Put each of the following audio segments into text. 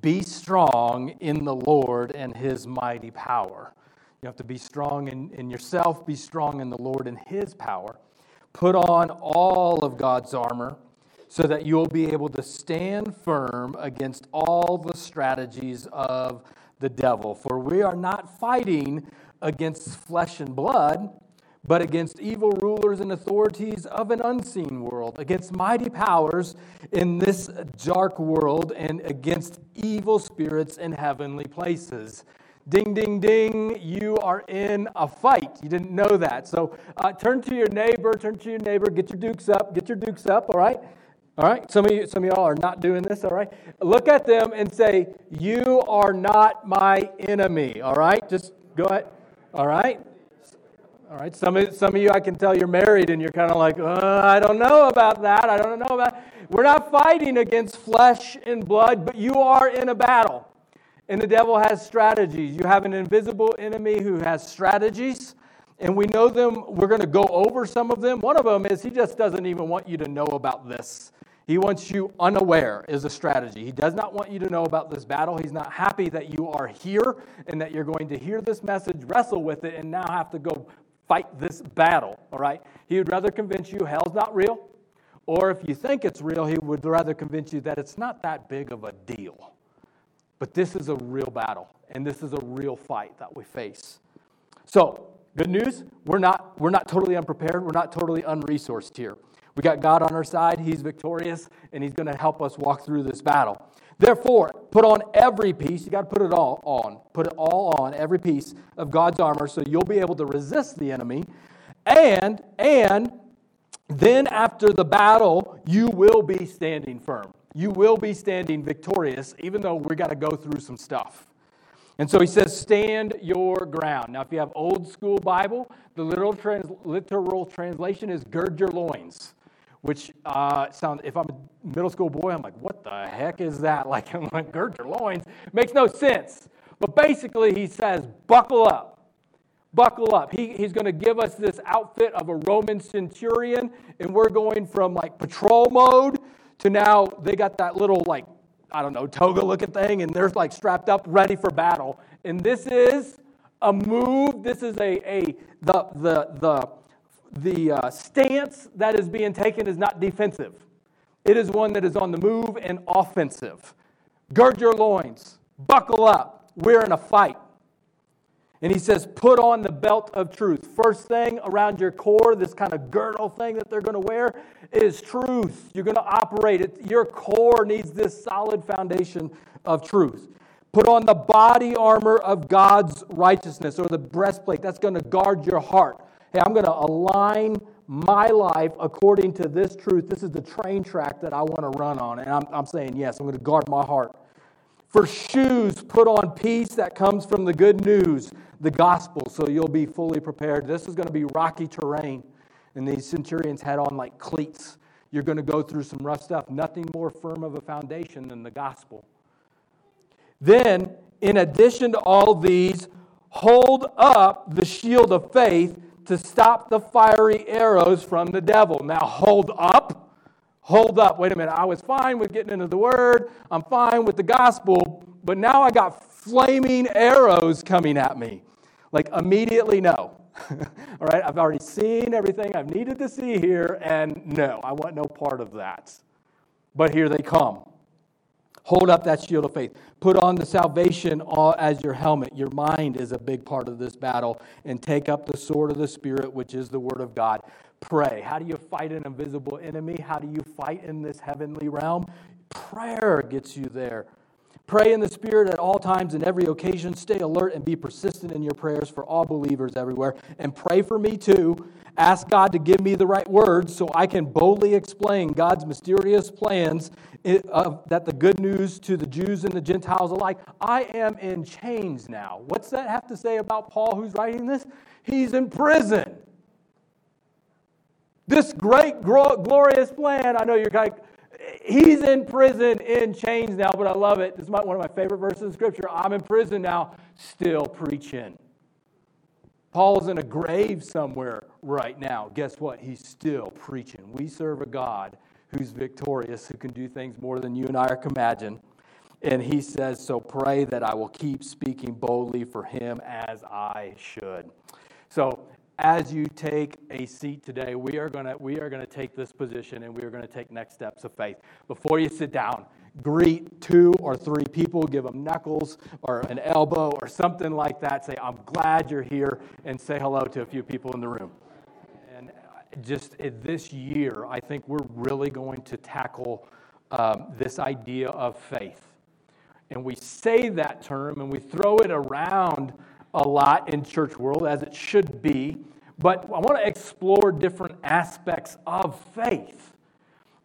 Be strong in the Lord and his mighty power. You have to be strong in, in yourself, be strong in the Lord and his power. Put on all of God's armor so that you'll be able to stand firm against all the strategies of the devil. For we are not fighting against flesh and blood, but against evil rulers and authorities of an unseen world, against mighty powers in this dark world, and against evil spirits in heavenly places. Ding, ding, ding, you are in a fight. You didn't know that. So uh, turn to your neighbor, turn to your neighbor, get your dukes up, get your dukes up, all right? All right, some of you, some of y'all are not doing this. All right, look at them and say, "You are not my enemy." All right, just go ahead. All right, all right. Some of some of you, I can tell you're married, and you're kind of like, uh, "I don't know about that. I don't know about." We're not fighting against flesh and blood, but you are in a battle, and the devil has strategies. You have an invisible enemy who has strategies and we know them. We're going to go over some of them. One of them is he just doesn't even want you to know about this. He wants you unaware, is a strategy. He does not want you to know about this battle. He's not happy that you are here and that you're going to hear this message, wrestle with it, and now have to go fight this battle, all right? He would rather convince you hell's not real, or if you think it's real, he would rather convince you that it's not that big of a deal. But this is a real battle, and this is a real fight that we face. So, good news, we're not, we're not totally unprepared, we're not totally unresourced here. We got God on our side. He's victorious, and He's going to help us walk through this battle. Therefore, put on every piece. You got to put it all on. Put it all on, every piece of God's armor, so you'll be able to resist the enemy. And, and, then after the battle, you will be standing firm. You will be standing victorious, even though we got to go through some stuff. And so he says, stand your ground. Now, if you have old school Bible, the literal, trans- literal translation is gird your loins which uh, if I'm a middle school boy, I'm like, what the heck is that? Like, I'm like, gird your loins. Makes no sense. But basically, he says, buckle up. Buckle up. He, he's going to give us this outfit of a Roman centurion, and we're going from like patrol mode to now they got that little, like, I don't know, toga looking thing, and they're like strapped up, ready for battle. And this is a move. This is a, a the, the, the, the uh, stance that is being taken is not defensive, it is one that is on the move and offensive. Gird your loins, buckle up. We're in a fight. And he says, put on the belt of truth. First thing around your core, this kind of girdle thing that they're going to wear, is truth. You're going to operate it. Your core needs this solid foundation of truth. Put on the body armor of God's righteousness or the breastplate. That's going to guard your heart hey, I'm going to align my life according to this truth. This is the train track that I want to run on. And I'm, I'm saying, yes, I'm going to guard my heart. For shoes, put on peace that comes from the good news, the gospel, so you'll be fully prepared. This is going to be rocky terrain. And these centurions had on like cleats. You're going to go through some rough stuff. Nothing more firm of a foundation than the gospel. Then, in addition to all these, hold up the shield of faith to stop the fiery arrows from the devil. Now, hold up. Hold up. Wait a minute. I was fine with getting into the word, I'm fine with the gospel, but now I got flaming arrows coming at me. Like, immediately, no. All right, I've already seen everything I've needed to see here, and no, I want no part of that. But here they come. Hold up that shield of faith. Put on the salvation as your helmet. Your mind is a big part of this battle. And take up the sword of the Spirit, which is the Word of God. Pray. How do you fight an invisible enemy? How do you fight in this heavenly realm? Prayer gets you there. Pray in the Spirit at all times and every occasion. Stay alert and be persistent in your prayers for all believers everywhere. And pray for me too. Ask God to give me the right words so I can boldly explain God's mysterious plans that the good news to the Jews and the Gentiles alike. I am in chains now. What's that have to say about Paul who's writing this? He's in prison. This great, glorious plan, I know you're like, he's in prison in chains now, but I love it. This is one of my favorite verses in Scripture. I'm in prison now, still preaching. Paul's in a grave somewhere right now. Guess what? He's still preaching. We serve a God who's victorious, who can do things more than you and I can imagine. And he says, So pray that I will keep speaking boldly for him as I should. So as you take a seat today, we are going to we are to take this position and we are going to take next steps of faith. Before you sit down, greet two or three people, give them knuckles or an elbow or something like that. Say, "I'm glad you're here," and say hello to a few people in the room. And just this year, I think we're really going to tackle um, this idea of faith. And we say that term and we throw it around a lot in church world, as it should be. But I want to explore different aspects of faith.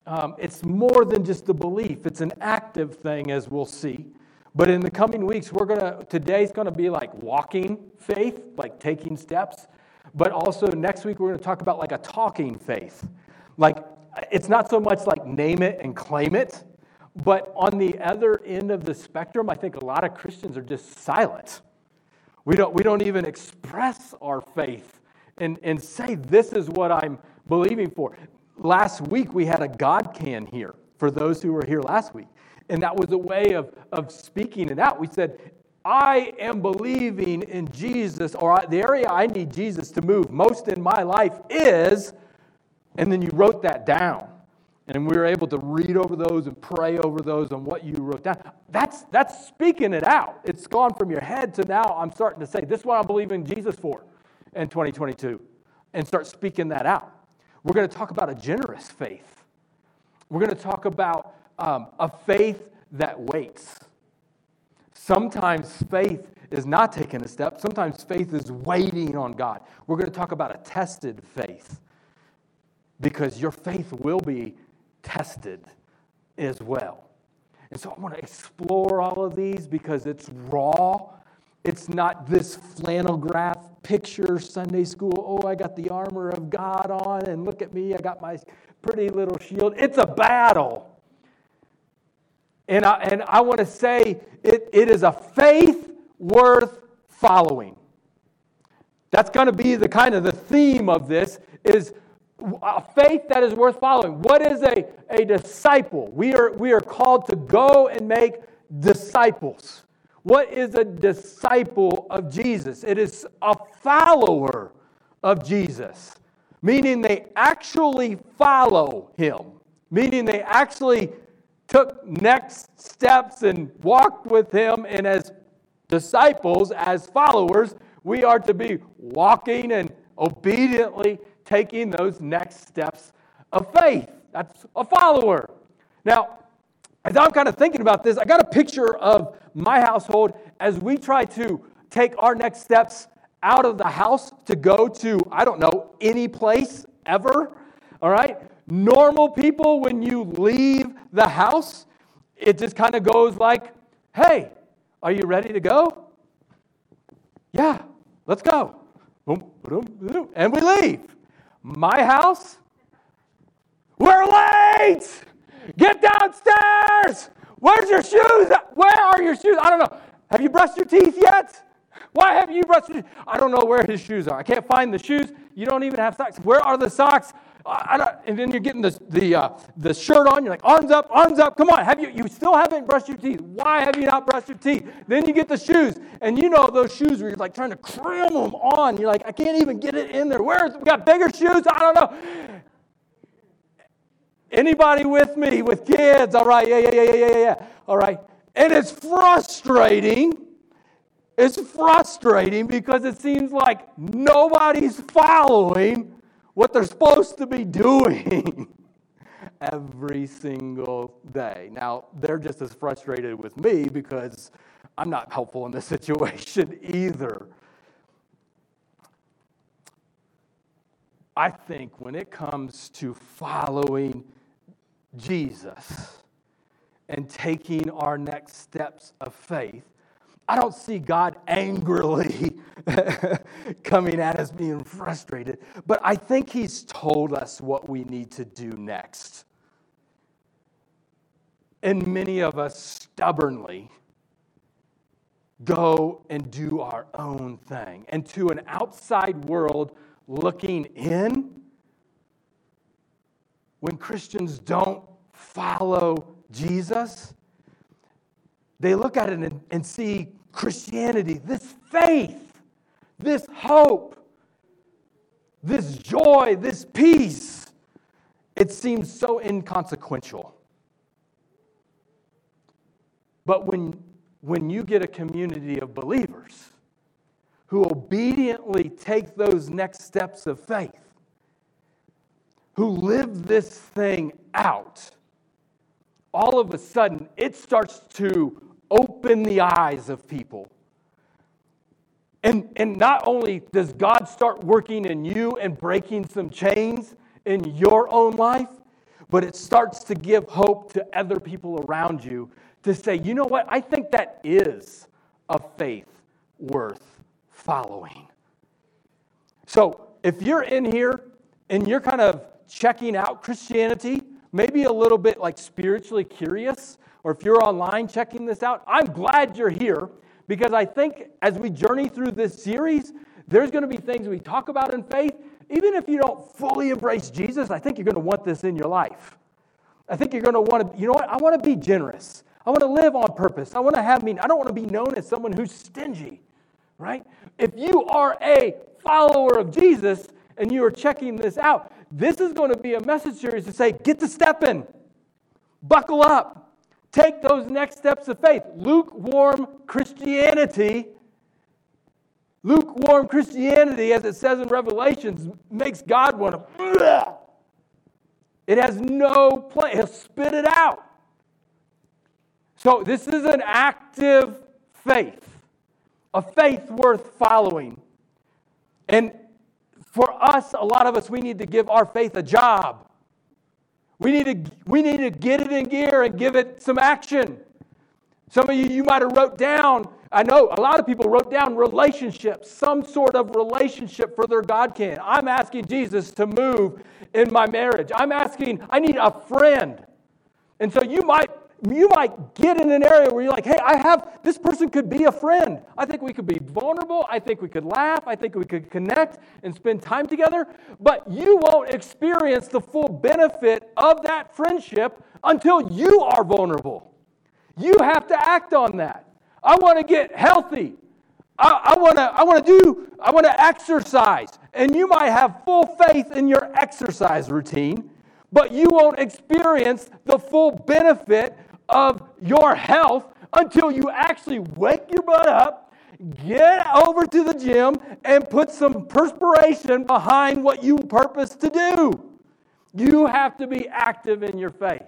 Um, it's more than just the belief, it's an active thing, as we'll see. But in the coming weeks, we're to, today's to be like walking faith, like taking steps. But also next week, we're to talk about like a talking faith. Like, it's not so much like name it and claim it, but on the other end of the spectrum, I think a lot of Christians are just silent. We don't, we don't even express our faith and, and say, This is what I'm believing for. Last week, we had a God can here for those who were here last week. And that was a way of, of speaking it out. We said, I am believing in Jesus, or the area I need Jesus to move most in my life is, and then you wrote that down. And we were able to read over those and pray over those on what you wrote down. That's, that's speaking it out. It's gone from your head to now I'm starting to say, this is what I believe in Jesus for in 2022, and start speaking that out. We're going to talk about a generous faith. We're going to talk about um, a faith that waits. Sometimes faith is not taking a step, sometimes faith is waiting on God. We're going to talk about a tested faith because your faith will be tested as well. And so I want to explore all of these because it's raw. It's not this flannel graph picture Sunday school. Oh, I got the armor of God on, and look at me, I got my pretty little shield. It's a battle. And I, and I want to say it, it is a faith worth following. That's going to be the kind of the theme of this is a faith that is worth following. What is a, a disciple? We are, we are called to go and make disciples. What is a disciple of Jesus? It is a follower of Jesus, meaning they actually follow him, meaning they actually took next steps and walked with him. And as disciples, as followers, we are to be walking and obediently taking those next steps of faith. That's a follower. Now, as I'm kind of thinking about this, I got a picture of my household as we try to take our next steps out of the house to go to, I don't know, any place ever. All right? Normal people, when you leave the house, it just kind of goes like, hey, are you ready to go? Yeah, let's go. And we leave. My house? We're late! Get downstairs! Where's your shoes? Where are your shoes? I don't know. Have you brushed your teeth yet? Why haven't you brushed your teeth? I don't know where his shoes are. I can't find the shoes. You don't even have socks. Where are the socks? and then you're getting the, the, uh, the shirt on. You're like, arms up, arms up. Come on. Have you, you still haven't brushed your teeth. Why have you not brushed your teeth? Then you get the shoes. And you know those shoes where you're like trying to cram them on. You're like, I can't even get it in there. Where's, we got bigger shoes? I don't know. Anybody with me with kids? All right. Yeah, yeah, yeah, yeah, yeah, yeah. All right. And it's frustrating. It's frustrating because it seems like nobody's following what they're supposed to be doing every single day. Now, they're just as frustrated with me because I'm not helpful in this situation either. I think when it comes to following Jesus and taking our next steps of faith, I don't see God angrily coming at us being frustrated, but I think He's told us what we need to do next. And many of us stubbornly go and do our own thing. And to an outside world looking in, when Christians don't follow Jesus, they look at it and, and see Christianity, this faith, this hope, this joy, this peace. It seems so inconsequential. But when, when you get a community of believers who obediently take those next steps of faith, who live this thing out, all of a sudden it starts to open the eyes of people. And, and not only does God start working in you and breaking some chains in your own life, but it starts to give hope to other people around you to say, you know what, I think that is a faith worth following. So if you're in here and you're kind of checking out Christianity, maybe a little bit like spiritually curious, or if you're online checking this out, I'm glad you're here because I think as we journey through this series, there's going to be things we talk about in faith. Even if you don't fully embrace Jesus, I think you're going to want this in your life. I think you're going to want to, you know what? I want to be generous. I want to live on purpose. I want to have meaning. I don't want to be known as someone who's stingy, right? If you are a follower of Jesus and you are checking this out, this is going to be a message series to say, get to stepping, buckle up, take those next steps of faith. Lukewarm Christianity, lukewarm Christianity, as it says in Revelations, makes God want to. It has no plan. He'll spit it out. So, this is an active faith, a faith worth following. And for us, a lot of us, we need to give our faith a job. We need to, we need to get it in gear and give it some action. Some of you, you might have wrote down, I know a lot of people wrote down relationships, some sort of relationship for their God can. I'm asking Jesus to move in my marriage. I'm asking, I need a friend. And so you might you might get in an area where you're like, hey, I have, this person could be a friend. I think we could be vulnerable. I think we could laugh. I think we could connect and spend time together. But you won't experience the full benefit of that friendship until you are vulnerable. You have to act on that. I want to get healthy. I, I want to I want to do I want to exercise. And you might have full faith in your exercise routine, but you won't experience the full benefit of your health until you actually wake your butt up, get over to the gym, and put some perspiration behind what you purpose to do. You have to be active in your faith.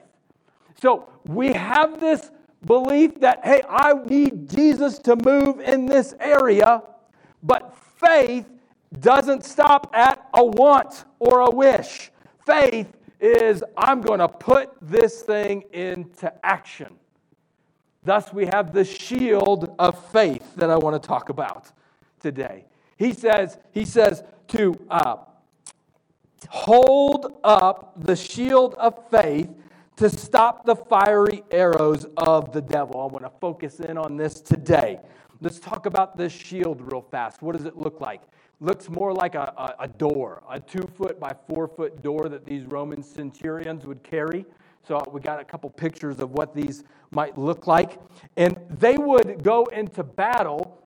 So we have this belief that, hey, I need Jesus to move in this area, but faith doesn't stop at a want or a wish. Faith is I'm going to put this thing into action. Thus, we have the shield of faith that I want to talk about today. He says, he says to uh, hold up the shield of faith to stop the fiery arrows of the devil. I want to focus in on this today. Let's talk about this shield real fast. What does it look like? looks more like a, a, a door, a two foot by four foot door that these Roman centurions would carry. So we got a couple pictures of what these might look like. And they would go into battle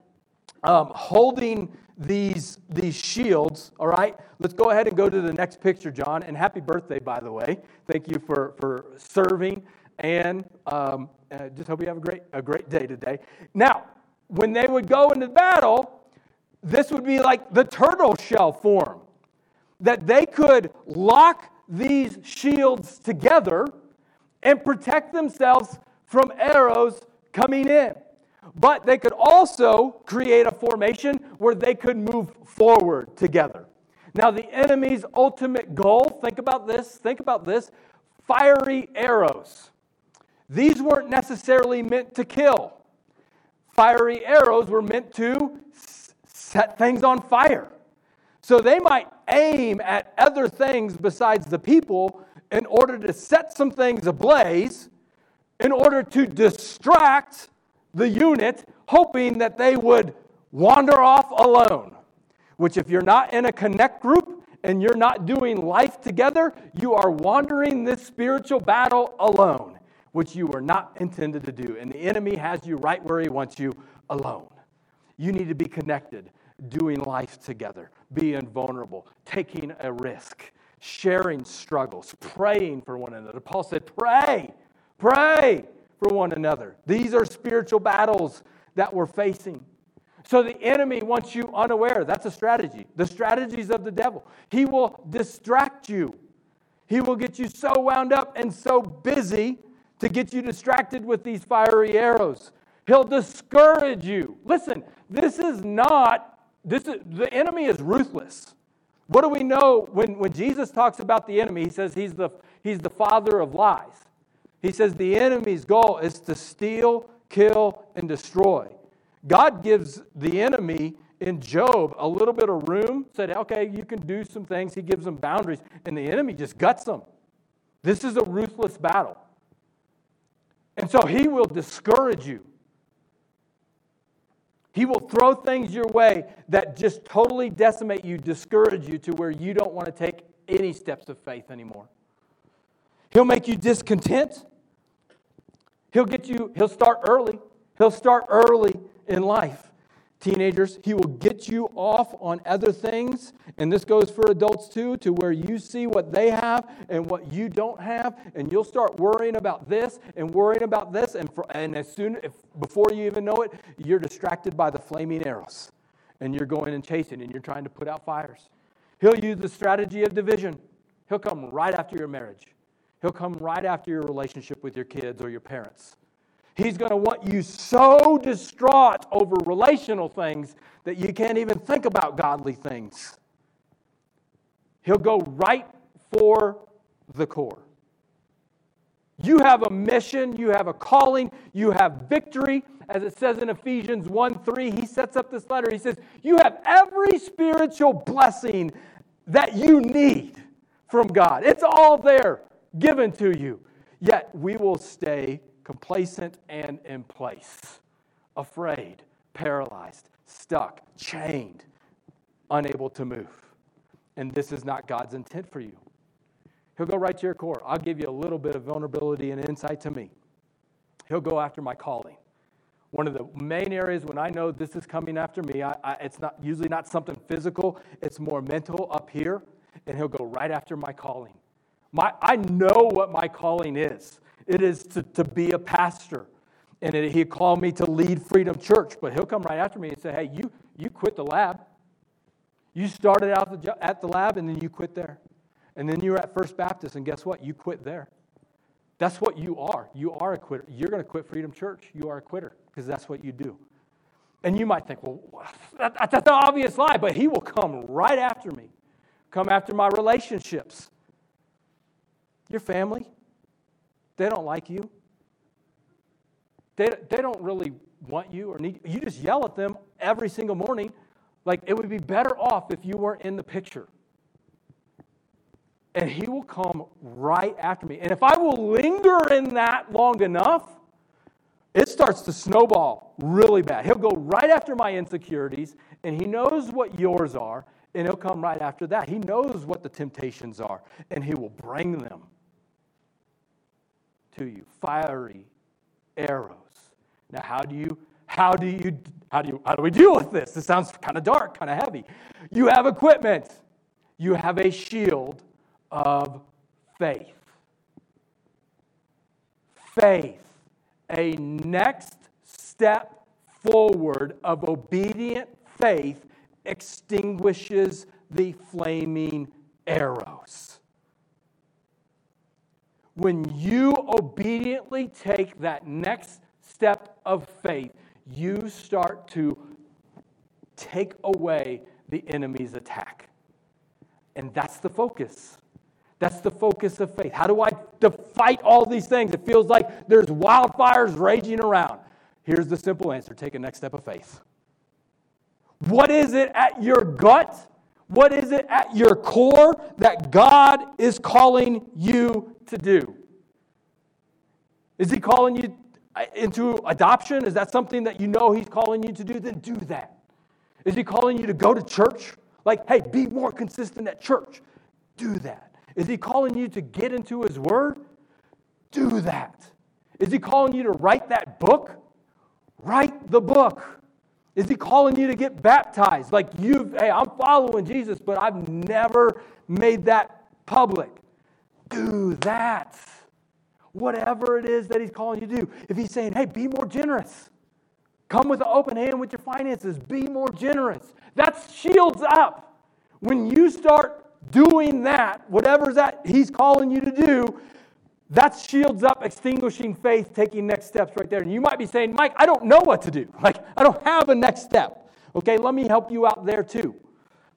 um, holding these, these shields. All right, let's go ahead and go to the next picture, John. And happy birthday, by the way. Thank you for, for serving. And um, uh, just hope you have a great, a great day today. Now, when they would go into battle, this would be like the turtle shell form, that they could lock these shields together and protect themselves from arrows coming in. But they could also create a formation where they could move forward together. Now, the enemy's ultimate goal, think about this, think about this fiery arrows. These weren't necessarily meant to kill. Fiery arrows were meant to set things on fire. So they might aim at other things besides the people in order to set some things ablaze, in order to distract the unit, hoping that they would wander off alone. Which, if you're not in a connect group and you're not doing life together, you are wandering this spiritual battle alone. Which you were not intended to do. And the enemy has you right where he wants you alone. You need to be connected, doing life together, being vulnerable, taking a risk, sharing struggles, praying for one another. Paul said, Pray, pray for one another. These are spiritual battles that we're facing. So the enemy wants you unaware. That's a strategy. The strategies of the devil. He will distract you. He will get you so wound up and so busy to get you distracted with these fiery arrows. He'll discourage you. Listen, this is not, this is, the enemy is ruthless. What do we know when, when Jesus talks about the enemy? He says he's the, he's the father of lies. He says the enemy's goal is to steal, kill, and destroy. God gives the enemy in Job a little bit of room, said, okay, you can do some things. He gives them boundaries, and the enemy just guts them. This is a ruthless battle. And so he will discourage you. He will throw things your way that just totally decimate you, discourage you to where you don't want to take any steps of faith anymore. He'll make you discontent. He'll get you, he'll start early. He'll start early in life. Teenagers, he will get you off on other things, and this goes for adults too, to where you see what they have and what you don't have, and you'll start worrying about this and worrying about this, and, for, and as soon, if, before you even know it, you're distracted by the flaming arrows, and you're going and chasing, and you're trying to put out fires. He'll use the strategy of division. He'll come right after your marriage. He'll come right after your relationship with your kids or your parents. He's going to want you so distraught over relational things that you can't even think about godly things. He'll go right for the core. You have a mission, you have a calling, you have victory. As it says in Ephesians 1 3, he sets up this letter. He says, You have every spiritual blessing that you need from God. It's all there given to you. Yet we will stay complacent and in place, afraid, paralyzed, stuck, chained, unable to move. And this is not God's intent for you. He'll go right to your core. I'll give you a little bit of vulnerability and insight to me. He'll go after my calling. One of the main areas when I know this is coming after me, I, I, it's not usually not something physical, it's more mental up here, and he'll go right after my calling. My, I know what my calling is. It is to, to be a pastor. And it, he called me to lead Freedom Church, but he'll come right after me and say, hey, you, you quit the lab. You started out the, at the lab and then you quit there. And then you were at First Baptist, and guess what? You quit there. That's what you are. You are a quitter. You're going to quit Freedom Church. You are a quitter because that's what you do. And you might think, well, that, that's an obvious lie, but he will come right after me, come after my relationships. Your family, they don't like you. They, they don't really want you or need you. You just yell at them every single morning. Like it would be better off if you weren't in the picture. And he will come right after me. And if I will linger in that long enough, it starts to snowball really bad. He'll go right after my insecurities, and he knows what yours are, and he'll come right after that. He knows what the temptations are, and he will bring them to you fiery arrows. Now, how do you how do you how do you how do we deal with this? This sounds kind of dark, kind of heavy. You have equipment. You have a shield of faith. Faith, a next step forward of obedient faith extinguishes the flaming arrows when you obediently take that next step of faith, you start to take away the enemy's attack. And that's the focus. That's the focus of faith. How do I to fight all these things? It feels like there's wildfires raging around. Here's the simple answer take a next step of faith. What is it at your gut? What is it at your core that God is calling you to do? Is he calling you into adoption? Is that something that you know he's calling you to do? Then do that. Is he calling you to go to church? Like, hey, be more consistent at church. Do that. Is he calling you to get into his word? Do that. Is he calling you to write that book? Write the book. Is he calling you to get baptized? Like you've, hey, I'm following Jesus, but I've never made that public. Do that. Whatever it is that he's calling you to do. If he's saying, hey, be more generous, come with an open hand with your finances, be more generous. That's shields up. When you start doing that, whatever that he's calling you to do, that shields up extinguishing faith, taking next steps right there. And you might be saying, Mike, I don't know what to do. Like, I don't have a next step. Okay, let me help you out there too.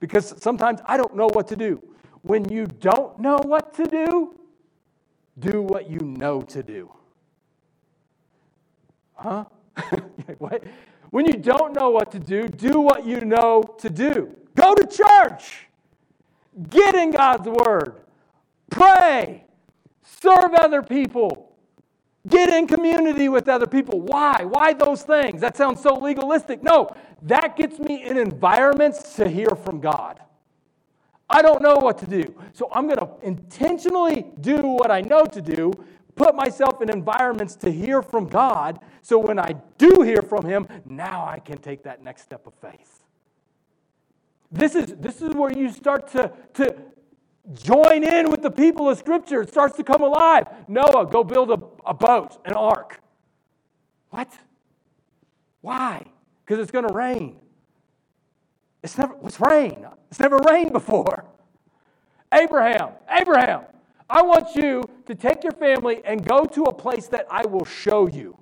Because sometimes I don't know what to do. When you don't know what to do, do what you know to do. Huh? what? When you don't know what to do, do what you know to do. Go to church. Get in God's Word. Pray. Serve other people. Get in community with other people. Why? Why those things? That sounds so legalistic. No, that gets me in environments to hear from God. I don't know what to do. So I'm going to intentionally do what I know to do, put myself in environments to hear from God. So when I do hear from Him, now I can take that next step of faith. This is, this is where you start to, to join in with the people of Scripture. It starts to come alive. Noah, go build a, a boat, an ark. What? Why? Because it's going to rain. It's never, it's rain? It's never rained before. Abraham, Abraham, I want you to take your family and go to a place that I will show you.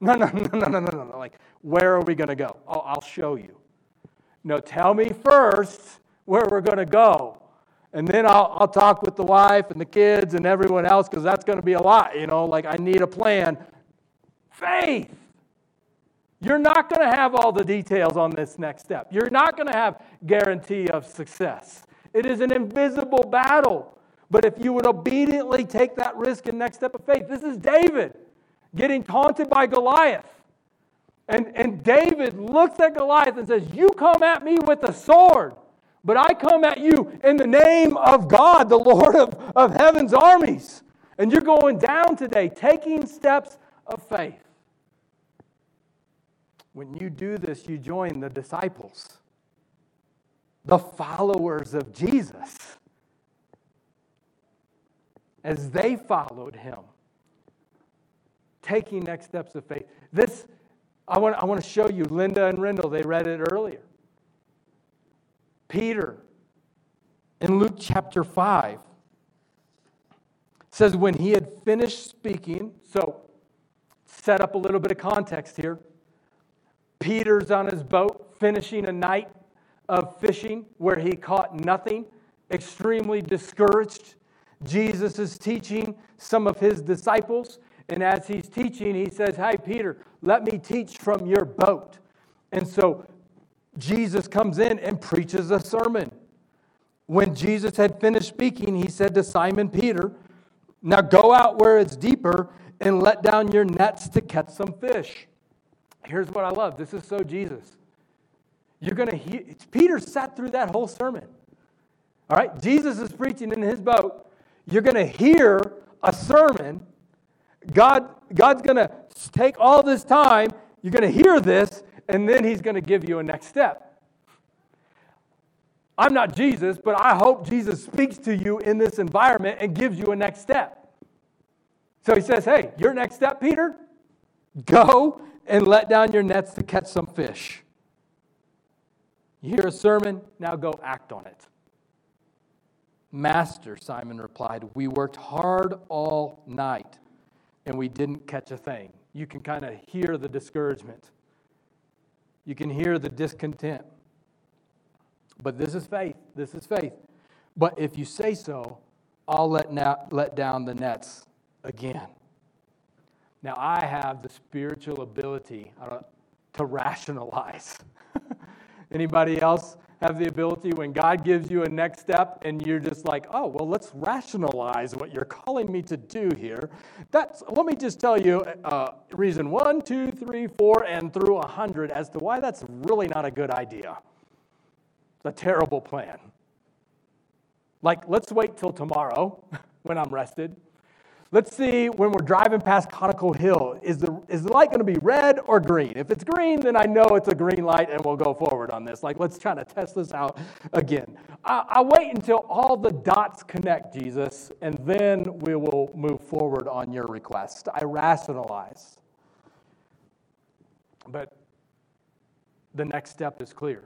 No, no, no, no, no, no, no. Like, where are we going to go? Oh, I'll show you. No, tell me first where we're going to go. And then I'll, I'll talk with the wife and the kids and everyone else because that's going to be a lot. You know, like I need a plan. Faith. You're not going to have all the details on this next step. You're not going to have guarantee of success. It is an invisible battle. But if you would obediently take that risk and next step of faith, this is David getting taunted by Goliath. And, and David looks at Goliath and says, You come at me with a sword. But I come at you in the name of God, the Lord of, of heaven's armies. And you're going down today, taking steps of faith. When you do this, you join the disciples, the followers of Jesus, as they followed him, taking next steps of faith. This, I want, I want to show you, Linda and Rendell, they read it earlier. Peter in Luke chapter 5 says, when he had finished speaking, so set up a little bit of context here. Peter's on his boat finishing a night of fishing where he caught nothing, extremely discouraged. Jesus is teaching some of his disciples, and as he's teaching, he says, Hey, Peter, let me teach from your boat. And so Jesus comes in and preaches a sermon. When Jesus had finished speaking, he said to Simon Peter, Now go out where it's deeper and let down your nets to catch some fish. Here's what I love this is so Jesus. You're going to hear, Peter sat through that whole sermon. All right, Jesus is preaching in his boat. You're going to hear a sermon. God, God's going to take all this time. You're going to hear this, and then he's going to give you a next step. I'm not Jesus, but I hope Jesus speaks to you in this environment and gives you a next step. So he says, Hey, your next step, Peter, go and let down your nets to catch some fish. You hear a sermon, now go act on it. Master, Simon replied, we worked hard all night and we didn't catch a thing. You can kind of hear the discouragement. You can hear the discontent. But this is faith. This is faith. But if you say so, I'll let, na- let down the nets again. Now, I have the spiritual ability to rationalize. Anybody else have the ability when God gives you a next step and you're just like, oh, well, let's rationalize what you're calling me to do here. That's, let me just tell you uh, reason one, two, three, four, and through a hundred as to why that's really not a good idea. It's a terrible plan. Like, let's wait till tomorrow when I'm rested. Let's see when we're driving past Conical Hill, is the, is the light going to be red or green? If it's green, then I know it's a green light and we'll go forward on this. Like, let's try to test this out again. I, I wait until all the dots connect, Jesus, and then we will move forward on your request. I rationalize. But the next step is clear.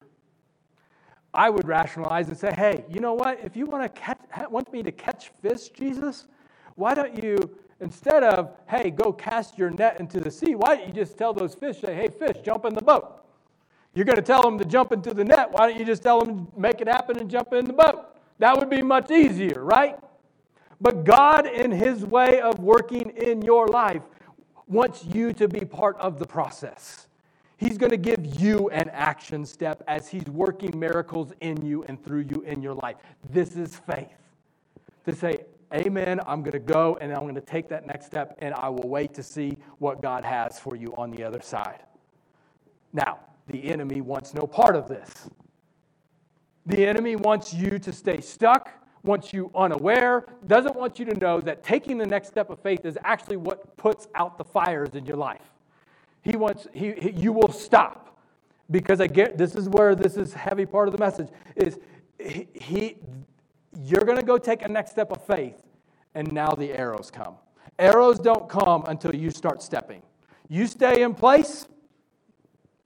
I would rationalize and say, hey, you know what? If you want, to catch, want me to catch fish, Jesus, why don't you, instead of, hey, go cast your net into the sea, why don't you just tell those fish, say, hey, fish, jump in the boat? You're going to tell them to jump into the net. Why don't you just tell them make it happen and jump in the boat? That would be much easier, right? But God, in His way of working in your life, wants you to be part of the process. He's going to give you an action step as He's working miracles in you and through you in your life. This is faith. To say, Amen, I'm going to go and I'm going to take that next step and I will wait to see what God has for you on the other side. Now, the enemy wants no part of this. The enemy wants you to stay stuck, wants you unaware, doesn't want you to know that taking the next step of faith is actually what puts out the fires in your life. He wants, he, he, you will stop. Because I get, this is where this is heavy part of the message, is he, he you're going to go take a next step of faith, and now the arrows come. Arrows don't come until you start stepping. You stay in place,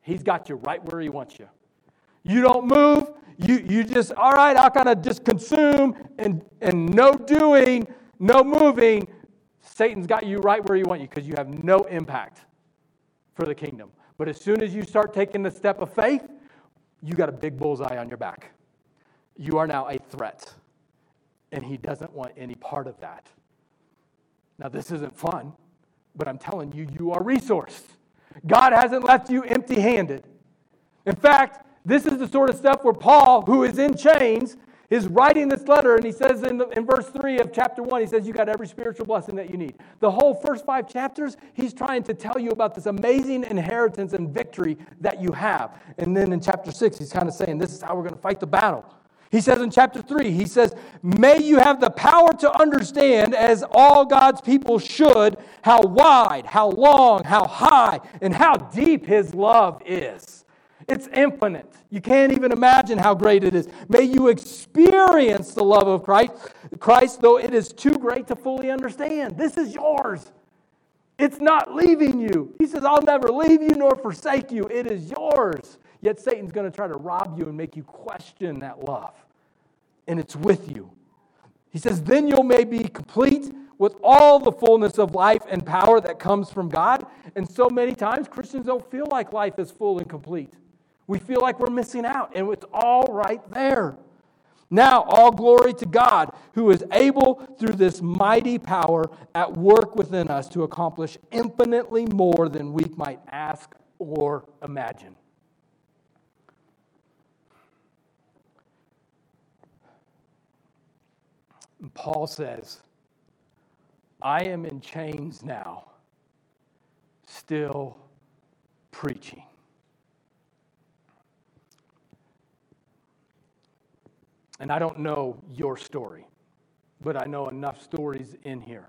he's got you right where he wants you. You don't move, you, you just, all right, I'll kind of just consume and, and no doing, no moving. Satan's got you right where he wants you because you have no impact for the kingdom. But as soon as you start taking the step of faith, you got a big bullseye on your back. You are now a threat. And he doesn't want any part of that. Now, this isn't fun, but I'm telling you, you are resourced. God hasn't left you empty handed. In fact, this is the sort of stuff where Paul, who is in chains, is writing this letter, and he says in, the, in verse 3 of chapter 1, he says, You got every spiritual blessing that you need. The whole first five chapters, he's trying to tell you about this amazing inheritance and victory that you have. And then in chapter 6, he's kind of saying, This is how we're going to fight the battle. He says in chapter 3, he says, May you have the power to understand, as all God's people should, how wide, how long, how high, and how deep his love is. It's infinite. You can't even imagine how great it is. May you experience the love of Christ, Christ, though it is too great to fully understand. This is yours. It's not leaving you. He says, I'll never leave you nor forsake you. It is yours. Yet Satan's going to try to rob you and make you question that love. And it's with you. He says, then you'll may be complete with all the fullness of life and power that comes from God. And so many times Christians don't feel like life is full and complete. We feel like we're missing out, and it's all right there. Now, all glory to God, who is able through this mighty power at work within us to accomplish infinitely more than we might ask or imagine. Paul says, I am in chains now, still preaching. And I don't know your story, but I know enough stories in here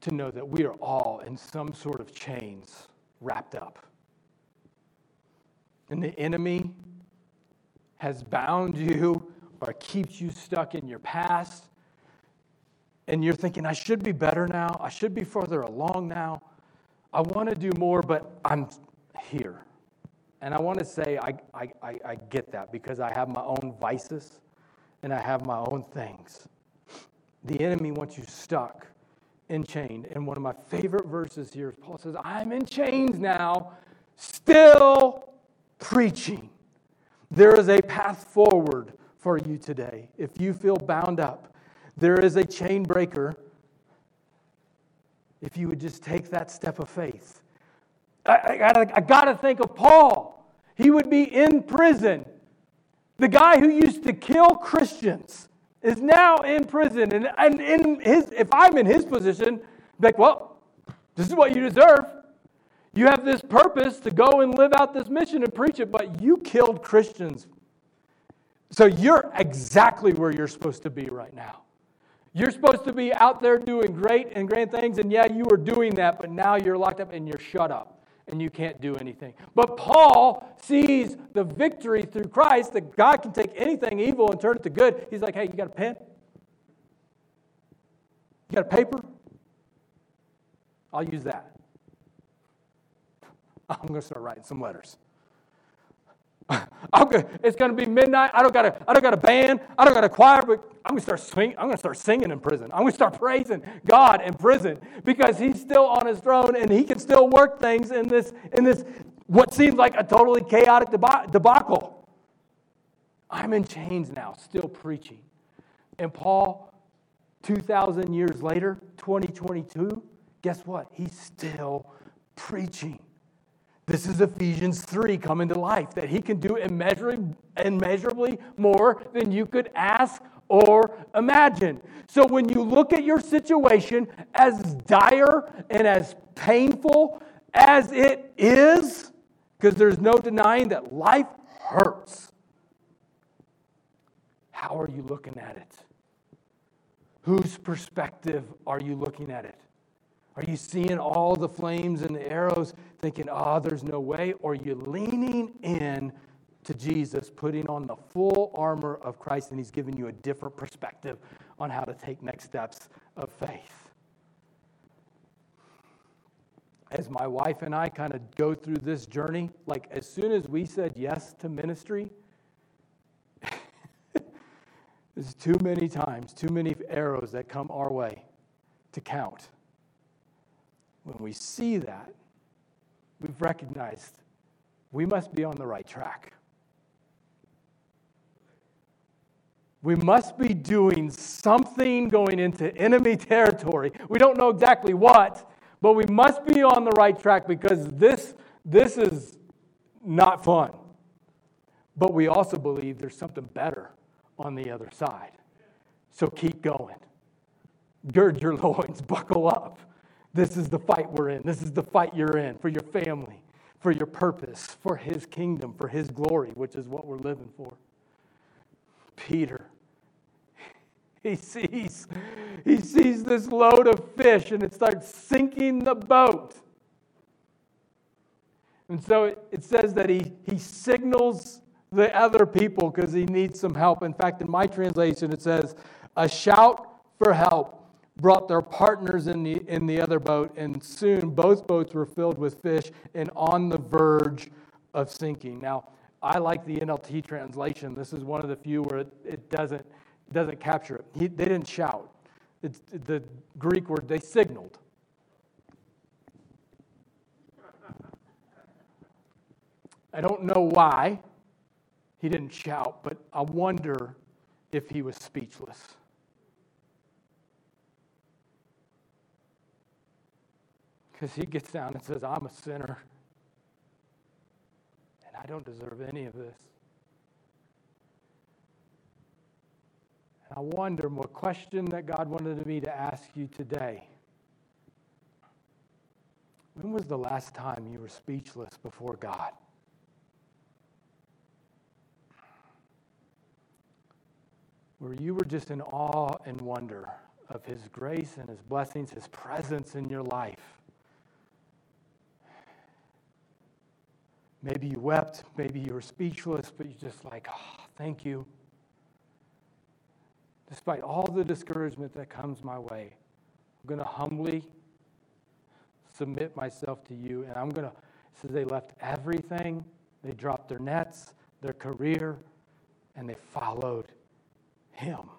to know that we are all in some sort of chains wrapped up. And the enemy has bound you or keeps you stuck in your past. And you're thinking, I should be better now. I should be further along now. I want to do more, but I'm here. And I want to say, I, I, I, get that because I have my own vices and I have my own things. The enemy wants you stuck and chained. And one of my favorite verses here is Paul says, I'm in chains now, still preaching. There is a path forward for you today. If you feel bound up, there is a chain breaker. If you would just take that step of faith. I, I, I gotta think of Paul. He would be in prison the guy who used to kill Christians is now in prison. And, and in his, if I'm in his position, like, well, this is what you deserve. You have this purpose to go and live out this mission and preach it, but you killed Christians. So you're exactly where you're supposed to be right now. You're supposed to be out there doing great and grand things, and yeah, you were doing that, but now you're locked up and you're shut up and you can't do anything. But Paul sees the victory through Christ that God can take anything evil and turn it to good. He's like, hey, you got a pen? You got a paper? I'll use that. I'm going to start writing some letters. it's going to be midnight. I don't got a, I don't got a band. I don't got a choir, but I'm going to start swing, I'm going to start singing in prison. I'm going to start praising God in prison because He's still on His throne and He can still work things in this in this what seems like a totally chaotic debacle. I'm in chains now, still preaching, and Paul, two thousand years later, 2022. Guess what? He's still preaching. This is Ephesians 3 coming to life, that he can do immeasurably, immeasurably more than you could ask or imagine. So when you look at your situation, as dire and as painful as it is, because there's no denying that life hurts, how are you looking at it? Whose perspective are you looking at it? Are you seeing all the flames and the arrows thinking, oh, there's no way? Or are you leaning in to Jesus, putting on the full armor of Christ, and He's giving you a different perspective on how to take next steps of faith? As my wife and I kind of go through this journey, like as soon as we said yes to ministry, there's too many times, too many arrows that come our way to count. When we see that, we've recognized we must be on the right track. We must be doing something going into enemy territory. We don't know exactly what, but we must be on the right track because this, this is not fun. But we also believe there's something better on the other side. So keep going. Gird your loins, buckle up. This is the fight we're in. This is the fight you're in for your family, for your purpose, for His kingdom, for His glory, which is what we're living for. Peter, he sees, he sees this load of fish and it starts sinking the boat. And so it, says that he, he signals the other people because he needs some help. In fact, in my translation, it says, a shout for help brought their partners in the, in the other boat, and soon both boats were filled with fish and on the verge of sinking. Now, I like the NLT translation. This is one of the few where it, it doesn't, doesn't capture it. He, they didn't shout. It's the Greek word, they signaled. I don't know why he didn't shout, but I wonder if he was speechless. Because he gets down and says, I'm a sinner. And I don't deserve any of this. And I wonder what question that God wanted me to ask you today. When was the last time you were speechless before God? Where you were just in awe and wonder of His grace and His blessings, His presence in your life. Maybe you wept, maybe you were speechless, but you're just like, oh, thank you. Despite all the discouragement that comes my way, I'm going to humbly submit myself to you. And I'm going to, says they left everything, they dropped their nets, their career, and they followed him.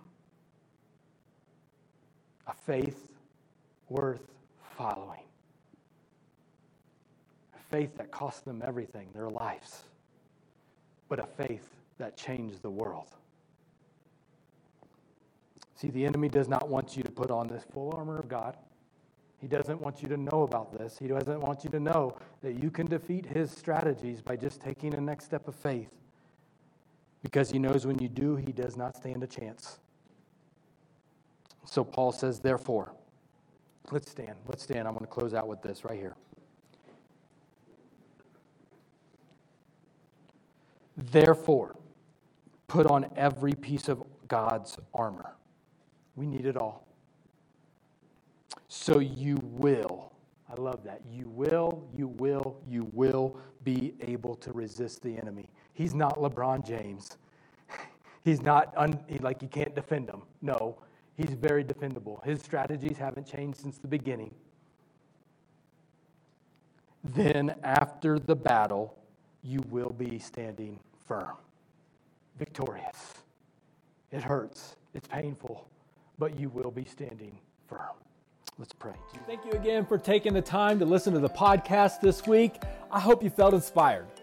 A faith worth following faith that cost them everything, their lives, but a faith that changed the world. See, the enemy does not want you to put on this full armor of God. He doesn't want you to know about this. He doesn't want you to know that you can defeat his strategies by just taking a next step of faith. Because he knows when you do, he does not stand a chance. So Paul says, therefore, let's stand. Let's stand. I'm going to close out with this right here. Therefore, put on every piece of God's armor. We need it all. So you will. I love that. You will, you will, you will be able to resist the enemy. He's not LeBron James. He's not un, he, like you can't defend him. No, he's very defendable. His strategies haven't changed since the beginning. Then, after the battle, you will be standing firm, victorious. It hurts, it's painful, but you will be standing firm. Let's pray. Thank you again for taking the time to listen to the podcast this week. I hope you felt inspired